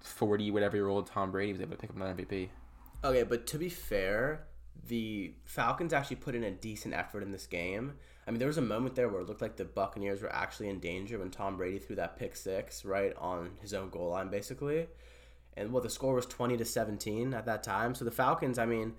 40 whatever year old Tom Brady was able to pick up another MVP. Okay, but to be fair, the Falcons actually put in a decent effort in this game. I mean, there was a moment there where it looked like the Buccaneers were actually in danger when Tom Brady threw that pick six right on his own goal line, basically. And well, the score was twenty to seventeen at that time. So the Falcons, I mean,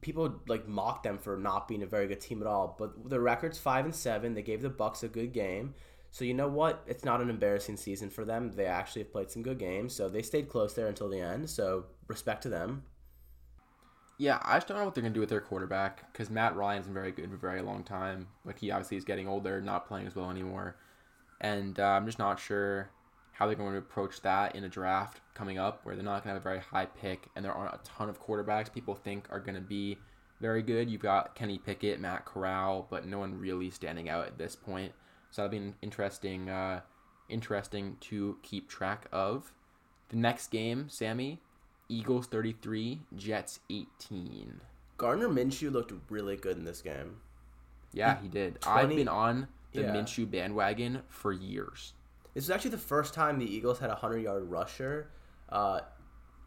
people like mocked them for not being a very good team at all. But the record's five and seven. They gave the Bucks a good game. So you know what? It's not an embarrassing season for them. They actually have played some good games. So they stayed close there until the end. So respect to them. Yeah, I just don't know what they're gonna do with their quarterback because Matt Ryan's been very good for a very long time, but he obviously is getting older, not playing as well anymore, and uh, I'm just not sure how they're going to approach that in a draft coming up, where they're not gonna have a very high pick, and there aren't a ton of quarterbacks people think are gonna be very good. You've got Kenny Pickett, Matt Corral, but no one really standing out at this point. So that'll be interesting, uh, interesting to keep track of. The next game, Sammy, Eagles 33, Jets 18. Gardner Minshew looked really good in this game. Yeah, he did. I've been on the Yeah. Minshew bandwagon for years. This is actually the first time the Eagles had a hundred yard rusher uh,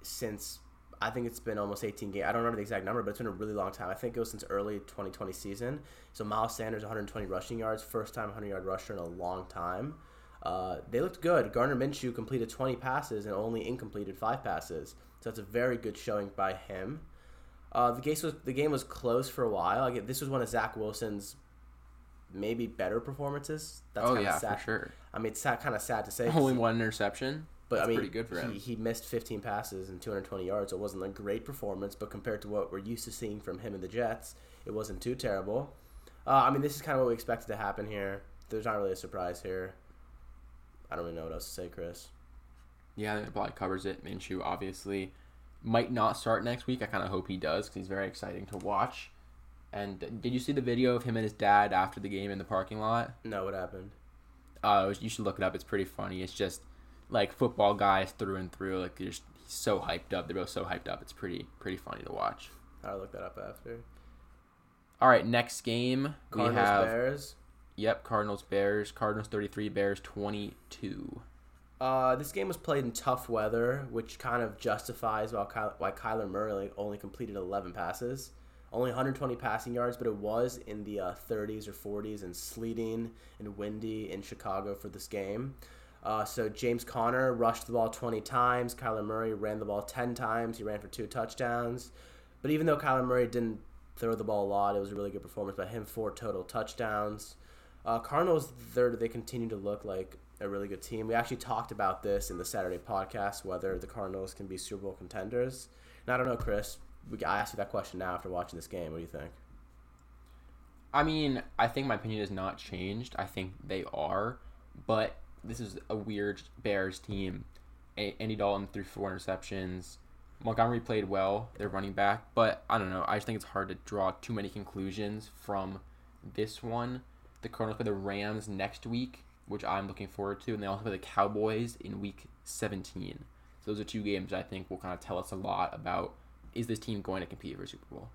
since I think it's been almost 18 games. I don't remember the exact number, but it's been a really long time. I think it was since early 2020 season. So Miles Sanders 120 rushing yards, first time 100 yard rusher in a long time. Uh, they looked good. Gardner Minshew completed 20 passes and only incompleted five passes. So that's a very good showing by him. Uh, the game was the game was close for a while. I get, this was one of Zach Wilson's maybe better performances. That's oh yeah, sad. for sure. I mean, it's sad, kind of sad to say. Only one interception, but That's I mean, pretty good for him. He, he missed 15 passes and 220 yards. So it wasn't a great performance, but compared to what we're used to seeing from him and the Jets, it wasn't too terrible. Uh, I mean, this is kind of what we expected to happen here. There's not really a surprise here. I don't really know what else to say, Chris. Yeah, that probably covers it. Minshew obviously might not start next week. I kind of hope he does because he's very exciting to watch. And did you see the video of him and his dad after the game in the parking lot? No, what happened? Uh, was- you should look it up. It's pretty funny. It's just like football guys through and through. Like they're just, he's so hyped up. They're both so hyped up. It's pretty pretty funny to watch. I'll look that up after. All right, next game we have Bears. yep Cardinals Bears. Cardinals thirty three, Bears twenty two. Uh, this game was played in tough weather, which kind of justifies why, why Kyler Murray only completed 11 passes, Only 120 passing yards, but it was in the uh, 30s or 40s and sleeting and windy in Chicago for this game. Uh, so James Conner rushed the ball 20 times. Kyler Murray ran the ball 10 times. He ran for two touchdowns. But even though Kyler Murray didn't throw the ball a lot, it was a really good performance by him. Four total touchdowns. Uh, Cardinals, third, they continue to look like a really good team. We actually talked about this in the Saturday podcast whether the Cardinals can be Super Bowl contenders. And I don't know, Chris. We, I asked you that question now after watching this game. What do you think? I mean, I think my opinion has not changed. I think they are, but this is a weird Bears team. Andy Dalton threw four interceptions. Montgomery played well, their running back, but I don't know. I just think it's hard to draw too many conclusions from this one. The Cardinals play the Rams next week, which I'm looking forward to, and they also play the Cowboys in Week 17. So those are two games I think will kind of tell us a lot about is this team going to compete for a Super Bowl.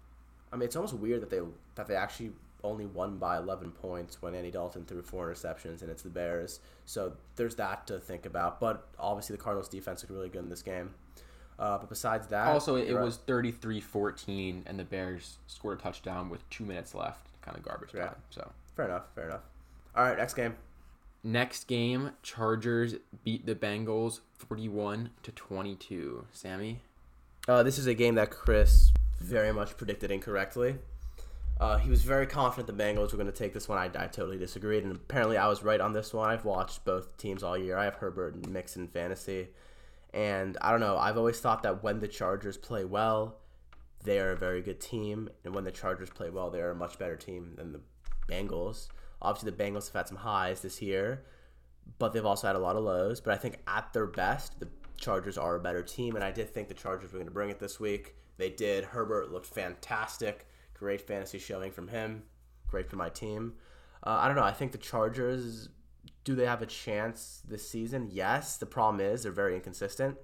I mean, it's almost weird that they that they actually only won by 11 points when Andy Dalton threw four interceptions, and it's the Bears. So there's that to think about. But obviously, the Cardinals' defense looked really good in this game. Uh, but besides that, also it, was 33-14, and the Bears scored a touchdown with two minutes left, kind of garbage time. So fair enough, fair enough. All right, next game. Next game, Chargers beat the Bengals 41 to 22. Sammy, uh, this is a game that Chris very much predicted incorrectly. Uh, he was very confident the Bengals were going to take this one. I, I totally disagreed, and apparently I was right on this one. I've watched both teams all year. I have Herbert and Mixon fantasy, and I don't know. I've always thought that when the Chargers play well, they are a very good team, and when the Chargers play well, they are a much better team than the Bengals. Obviously, the Bengals have had some highs this year, but they've also had a lot of lows. But I think at their best, the Chargers are a better team, and I did think the Chargers were going to bring it this week. They did. Herbert looked fantastic. Great fantasy showing from him. Great for my team. Uh, I don't know. I think the Chargers. Do they have a chance this season? Yes. The problem is they're very inconsistent.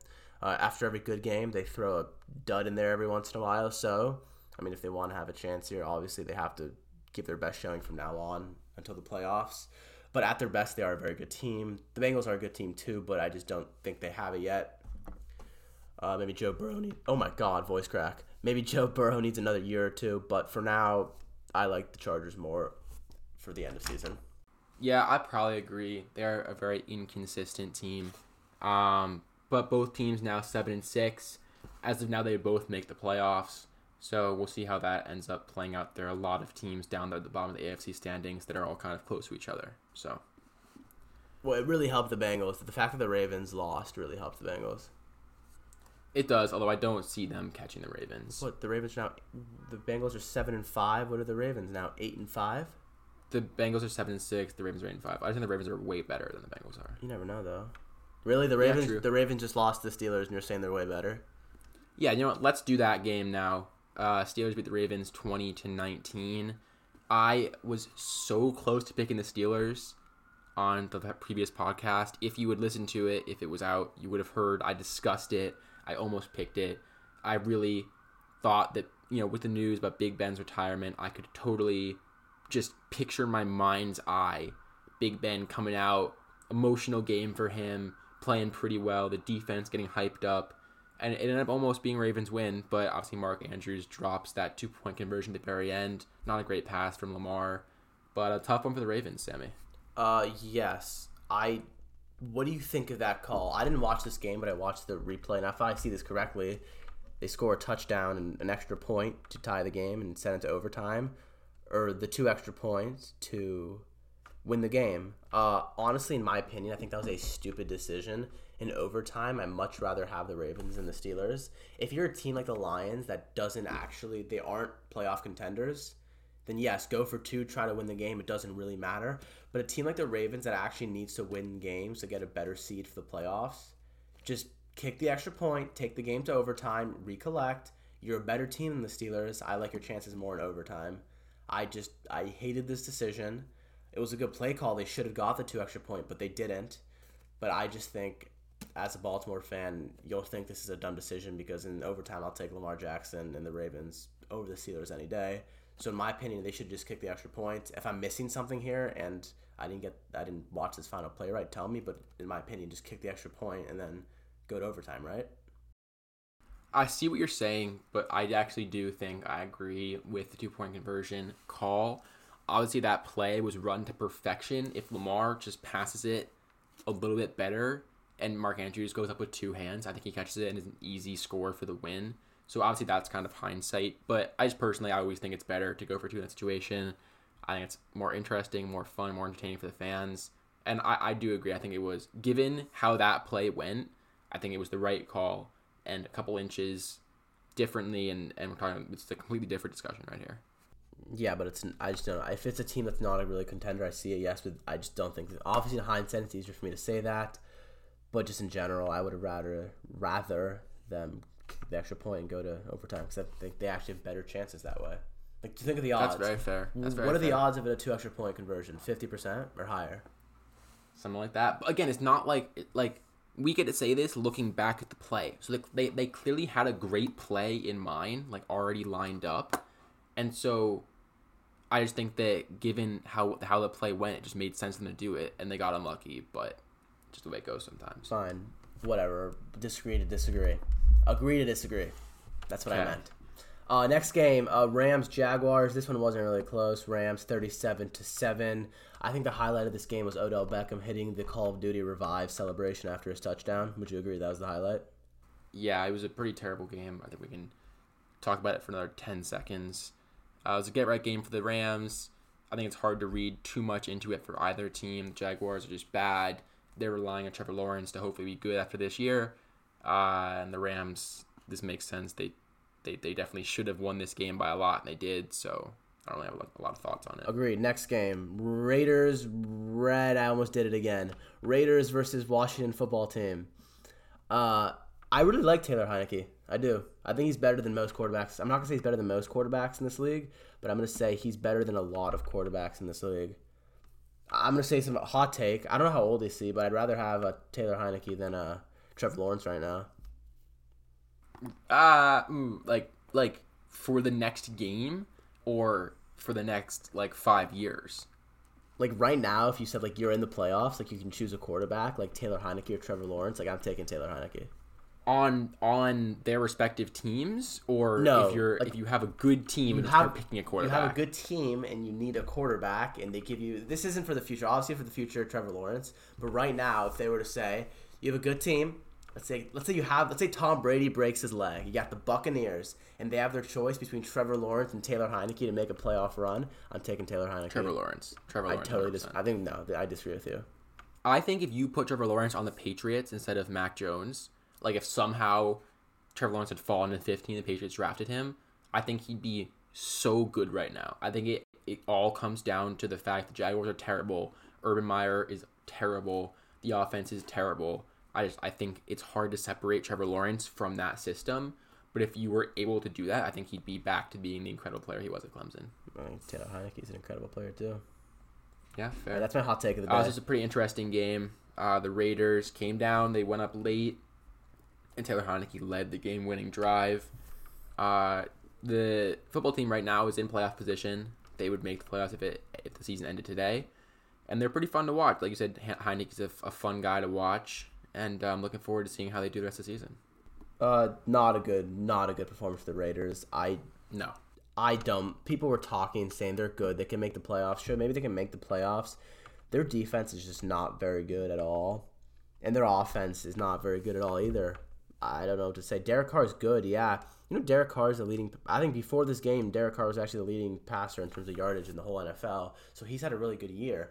Uh, after every good game, they throw a dud in there every once in a while. So, I mean, if they want to have a chance here, obviously they have to give their best showing from now on until the playoffs. But at their best, they are a very good team. The Bengals are a good team too, but I just don't think they have it yet. Uh, maybe Joe Burrow. Need, oh my God, voice crack. Maybe Joe Burrow needs another year or two, but for now, I like the Chargers more for the end of season. Yeah, I probably agree. They're a very inconsistent team. Um, but both teams now seven and six. As of now, they both make the playoffs. So we'll see how that ends up playing out. There are a lot of teams down there at the bottom of the AFC standings that are all kind of close to each other. So. Well, it really helped the Bengals. The fact that the Ravens lost really helped the Bengals. It does, although I don't see them catching the Ravens. What the Ravens now? The Bengals are seven and five. What are the Ravens now? Eight and five. The Bengals are seven and six. The Ravens are eight and five. I think the Ravens are way better than the Bengals are. You never know, though. Really, the Ravens? Yeah, the Ravens just lost to the Steelers, and you're saying they're way better? Yeah, you know what? Let's do that game now. Uh, Steelers beat the Ravens twenty to nineteen. I was so close to picking the Steelers on the previous podcast. If you would listen to it, if it was out, you would have heard I discussed it. I almost picked it. I really thought that, you know, with the news about Big Ben's retirement, I could totally just picture my mind's eye Big Ben coming out, emotional game for him, playing pretty well, the defense getting hyped up. And it ended up almost being Ravens win, but obviously Mark Andrews drops that two point conversion at the very end. Not a great pass from Lamar, but a tough one for the Ravens, Sammy. Uh, yes. I what do you think of that call? I didn't watch this game, but I watched the replay, and if I see this correctly, they score a touchdown and an extra point to tie the game and send it to overtime, or the two extra points to win the game. Uh, honestly, in my opinion, I think that was a stupid decision. In overtime, I much rather have the Ravens than the Steelers. If you're a team like the Lions that doesn't actually, they aren't playoff contenders then yes, go for two, try to win the game. It doesn't really matter. But a team like the Ravens that actually needs to win games to get a better seed for the playoffs, just kick the extra point, take the game to overtime, recollect. You're a better team than the Steelers. I like your chances more in overtime. I just I hated this decision. It was a good play call. They should have got the two extra point, but they didn't. But I just think as a Baltimore fan, you'll think this is a dumb decision because in overtime I'll take Lamar Jackson and the Ravens over the Steelers any day. So in my opinion, they should just kick the extra point. If I'm missing something here and I didn't get, I didn't watch this final play right, tell me. But in my opinion, just kick the extra point and then go to overtime, right? I see what you're saying, but I actually do think I agree with the two point conversion call. Obviously, that play was run to perfection. If Lamar just passes it a little bit better and Mark Andrews goes up with two hands, I think he catches it and is an easy score for the win. So obviously that's kind of hindsight, but I just personally I always think it's better to go for two in that situation. I think it's more interesting, more fun, more entertaining for the fans. And I, I do agree. I think it was given how that play went, I think it was the right call and a couple inches differently and, and we're talking it's a completely different discussion right here. Yeah, but it's I just don't know. If it's a team that's not a really contender, I see it. Yes, but I just don't think. Obviously, in hindsight, it's easier for me to say that. But just in general, I would have rather rather them kick the extra point and go to overtime because I think they actually have better chances that way. Like, to think of the odds. That's very fair. That's very what are the odds of it a two extra point conversion? Fifty percent or higher? something like that. But again, it's not like like we get to say this looking back at the play. So they, they they clearly had a great play in mind, like already lined up, and so I just think that given how how the play went, it just made sense for them to do it, and they got unlucky. But just the way it goes sometimes. Fine, whatever. Disagree to disagree. Agree to disagree. That's what I meant. Uh, next game, uh, Rams Jaguars. This one wasn't really close. Rams thirty-seven to seven. I think the highlight of this game was Odell Beckham hitting the Call of Duty Revive celebration after his touchdown. Would you agree that was the highlight? Yeah, it was a pretty terrible game. I think we can talk about it for another 10 seconds. Uh, it was a get right game for the Rams. I think it's hard to read too much into it for either team. The Jaguars are just bad. They're relying on Trevor Lawrence to hopefully be good after this year. Uh, and the Rams, this makes sense. They, they they definitely should have won this game by a lot, and they did. So I don't really have a lot of thoughts on it. Agreed. Next game, Raiders Red. I almost did it again. Raiders versus Washington Football Team. Uh, I really like Taylor Heinicke. I do. I think he's better than most quarterbacks. I'm not gonna say he's better than most quarterbacks in this league, but I'm gonna say he's better than a lot of quarterbacks in this league. I'm gonna say some hot take. I don't know how old is he, but I'd rather have a Taylor Heinicke than a Trevor Lawrence right now. Uh, ooh, like like for the next game or for the next like five years. Like right now, if you said like you're in the playoffs, like you can choose a quarterback, like Taylor Heinicke or Trevor Lawrence. Like I'm taking Taylor Heinicke. On on their respective teams, or No, if you're like, if you have a good team and have- picking a quarterback, You have a good team and you need a quarterback, and they give you this isn't for the future. Obviously, for the future, Trevor Lawrence. But right now, if they were to say you have a good team, let's say let's say you have let's say Tom Brady breaks his leg, you got the Buccaneers, and they have their choice between Trevor Lawrence and Taylor Heinicke to make a playoff run. I'm taking Taylor Heinicke. Trevor Lawrence. Trevor I totally 100%. dis- I think no, I disagree with you. I think if you put Trevor Lawrence on the Patriots instead of Mac Jones, like if somehow Trevor Lawrence had fallen in 15, the Patriots drafted him, I think he'd be so good right now. I think it, it all comes down to the fact the Jaguars are terrible. Urban Meyer is terrible. The offense is terrible. I just I think it's hard to separate Trevor Lawrence from that system. But if you were able to do that, I think he'd be back to being the incredible player he was at Clemson. I think Taylor Heinicke is an incredible player too. Yeah, fair. that's my hot take of the Uh, day. this is a pretty interesting game. Uh, the Raiders came down. They went up late, and Taylor Heinicke led the game-winning drive. Uh, the football team right now is in playoff position. They would make the playoffs if it if the season ended today, and they're pretty fun to watch. Like you said, He- Heinicke's a, a fun guy to watch, and I'm looking forward to seeing how they do the rest of the season. Uh, not a good, not a good performance for the Raiders. I No, I don't. People were talking, saying they're good. They can make the playoffs. Sure, maybe they can make the playoffs. Their defense is just not very good at all, and their offense is not very good at all either. I don't know what to say. Derek Carr is good, yeah. You know, Derek Carr is the leading. I think before this game, Derek Carr was actually the leading passer in terms of yardage in the whole NFL. So he's had a really good year.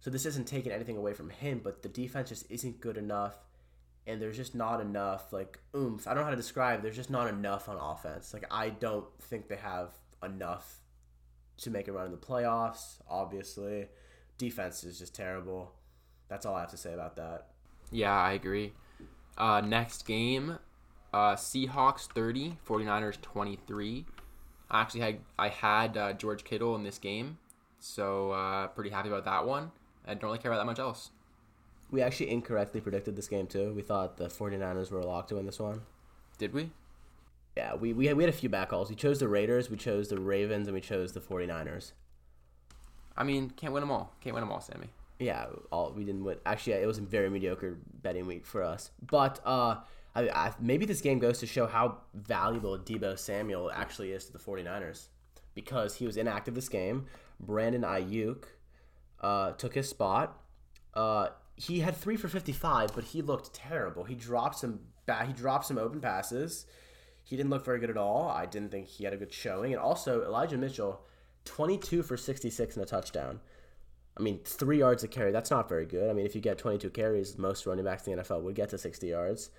So this isn't taking anything away from him, but the defense just isn't good enough and there's just not enough like oomph. I don't know how to describe. There's just not enough on offense. Like I don't think they have enough to make a run in the playoffs. Obviously, defense is just terrible. That's all I have to say about that. Yeah, I agree. Uh, next game, uh, Seahawks 30, 49ers 23. I actually had I had uh, George Kittle in this game, so uh, pretty happy about that one. I don't really care about that much else. We actually incorrectly predicted this game too. We thought the 49ers were locked to win this one. Did we? Yeah, we, we, had, we had a few back calls. We chose the Raiders, we chose the Ravens, and we chose the 49ers. I mean, can't win them all. Can't win them all, Sammy. Yeah, all we didn't win. Actually, it was a very mediocre betting week for us. But uh, I, I, maybe this game goes to show how valuable Deebo Samuel actually is to the 49ers because he was inactive this game. Brandon Aiyuk uh, took his spot. Uh, he had three for 55, but he looked terrible. He dropped some ba- he dropped some open passes. He didn't look very good at all. I didn't think he had a good showing. And also Elijah Mitchell, 22 for 66 and a touchdown. I mean, three yards a carry. That's not very good. I mean, if you get 22 carries, most running backs in the NFL would get to 60 yards.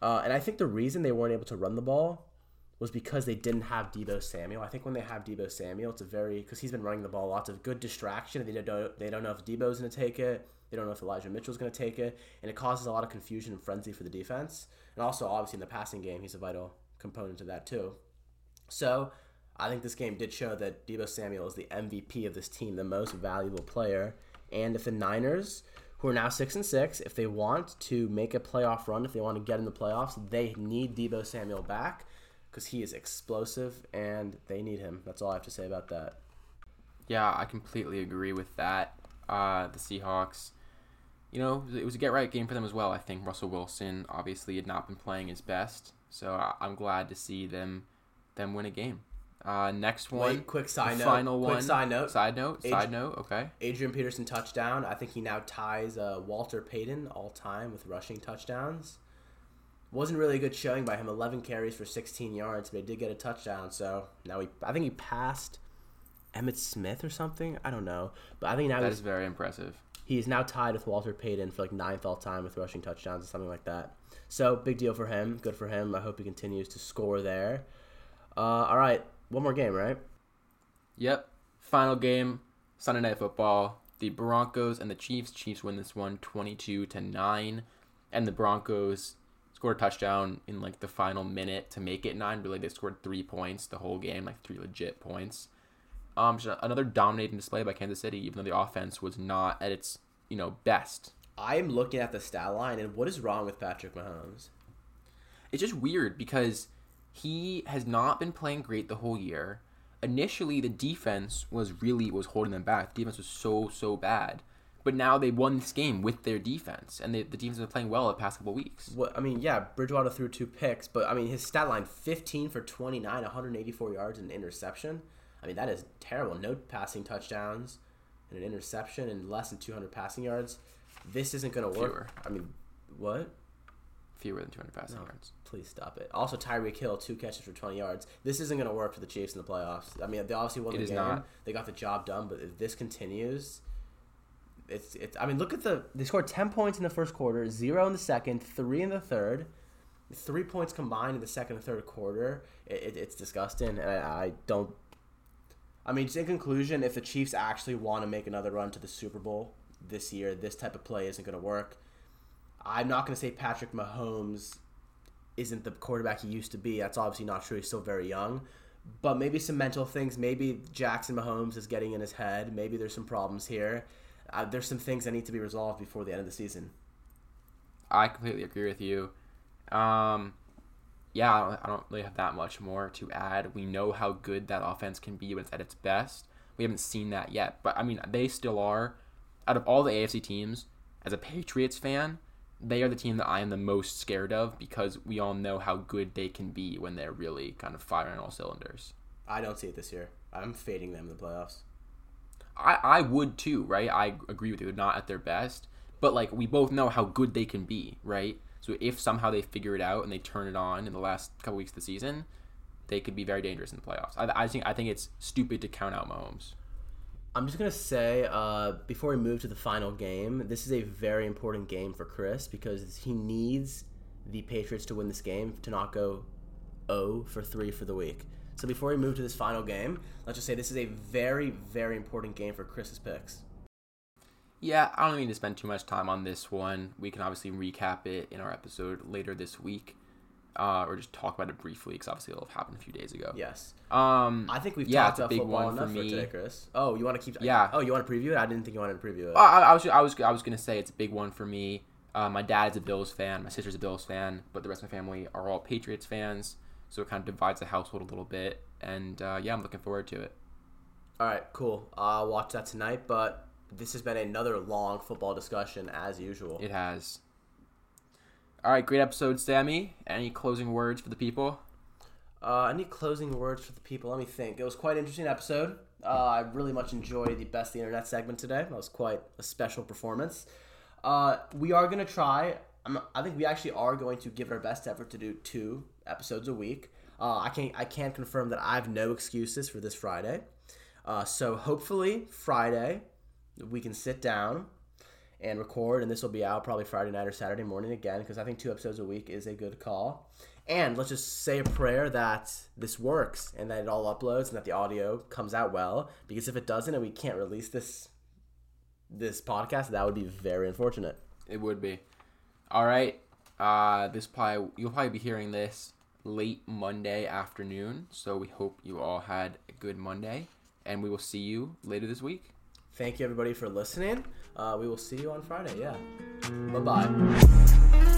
Uh, and I think the reason they weren't able to run the ball was because they didn't have Deebo Samuel. I think when they have Deebo Samuel, it's a very because he's been running the ball lots of good distraction. They don't they don't know if Deebo's going to take it. They don't know if Elijah Mitchell's going to take it, and it causes a lot of confusion and frenzy for the defense. And also, obviously, in the passing game, he's a vital component to that too. So, I think this game did show that Deebo Samuel is the MVP of this team, the most valuable player. And if the Niners, who are now six and six, if they want to make a playoff run, if they want to get in the playoffs, they need Deebo Samuel back because he is explosive and they need him. That's all I have to say about that. Yeah, I completely agree with that. Uh, the Seahawks, you know, it was a get right game for them as well. I think Russell Wilson obviously had not been playing his best, so I'm glad to see them them win a game. Uh, next one. Wait, quick side note. Final quick one. side note. Side note. Side note. Okay. Adrian Peterson touchdown. I think he now ties uh, Walter Payton all time with rushing touchdowns. Wasn't really a good showing by him. 11 carries for 16 yards, but he did get a touchdown. So now he, I think he passed Emmitt Smith or something. I don't know, but I think now That is very impressive. he is now tied with Walter Payton for like ninth all time with rushing touchdowns or something like that. So big deal for him. Good for him. I hope he continues to score there. Uh, all right, one more game, right? Yep. Final game, Sunday Night Football. The Broncos and the Chiefs. Chiefs win this one 22 to 9. And the Broncos scored a touchdown in like the final minute to make it 9. Really, they scored 3 points the whole game, like 3 legit points. Um another dominating display by Kansas City even though the offense was not at its, you know, best. I'm looking at the stat line, and what is wrong with Patrick Mahomes? It's just weird because he has not been playing great the whole year. Initially, the defense was really was holding them back. The defense was so so bad, but now they won this game with their defense, and they, the defense has been playing well the past couple weeks. What I mean, yeah, Bridgewater threw two picks, but I mean his stat line: 15 for 29, 184 yards, and an interception. I mean that is terrible. No passing touchdowns, and an interception, and less than 200 passing yards. This isn't going to work. Fewer. I mean, what? Fewer than 200 passing No. yards. Please stop it. Also, Tyreek Hill, two catches for 20 yards. This isn't going to work for the Chiefs in the playoffs. I mean, they obviously won It the is game. not. They got the job done, but if this continues, it's it's. I mean, look at the. They scored 10 points in the first quarter, zero in the second, three in the third, three points combined in the second and third quarter. It, it, it's disgusting, and I, I don't. I mean, just in conclusion, if the Chiefs actually want to make another run to the Super Bowl this year, this type of play isn't going to work. I'm not going to say Patrick Mahomes isn't the quarterback he used to be. That's obviously not true. He's still very young. But maybe some mental things. Maybe Jackson Mahomes is getting in his head. Maybe there's some problems here. Uh, there's some things that need to be resolved before the end of the season. I completely agree with you. Um, yeah, I don't, I don't really have that much more to add. We know how good that offense can be when it's at its best. We haven't seen that yet, but I mean, they still are. Out of all the AFC teams, as a Patriots fan, they are the team that I am the most scared of because we all know how good they can be when they're really kind of firing all cylinders. I don't see it this year. I'm fading them in the playoffs. I, I would too, right? I agree with you. They're not at their best, but like we both know how good they can be, right? So if somehow they figure it out and they turn it on in the last couple weeks of the season, they could be very dangerous in the playoffs. I, I think I think it's stupid to count out Mahomes. I'm just gonna say uh, before we move to the final game, this is a very important game for Chris because he needs the Patriots to win this game to not go 0 for three for the week. So before we move to this final game, let's just say this is a very very important game for Chris's picks. Yeah, I don't need to spend too much time on this one. We can obviously recap it in our episode later this week, uh, or just talk about it briefly because obviously it'll have happened a few days ago. Yes, Um, I think we've Yeah, talked about big football one for enough for, me. today, Chris. Oh, you want to keep? Yeah. Oh, you want to preview it? I didn't think you wanted to preview it. I, I was I was I was gonna say it's a big one for me. Uh, my dad's a Bills fan, my sister's a Bills fan, but the rest of my family are all Patriots fans, so it kind of divides the household a little bit. And uh, yeah, I'm looking forward to it. All right, cool. I'll watch that tonight. But this has been another long football discussion as usual. It has. All right, great episode, Sammy. Any closing words for the people? Uh, any closing words for the people? Let me think. It was quite an interesting episode. Uh, I really much enjoyed the best the internet segment today. That was quite a special performance. Uh, we are gonna try. I'm, I think we actually are going to give it our best effort to do two episodes a week. Uh, I can I can confirm that I have no excuses for this Friday. Uh, so hopefully Friday we can sit down and record, and this will be out probably Friday night or Saturday morning again because I think two episodes a week is a good call. And let's just say a prayer that this works and that it all uploads and that the audio comes out well. Because if it doesn't and we can't release this this podcast, that would be very unfortunate. It would be. All right. Uh, this probably you'll probably be hearing this late Monday afternoon. So we hope you all had a good Monday, and we will see you later this week. Thank you everybody for listening. Uh, we will see you on Friday. Yeah. Bye bye.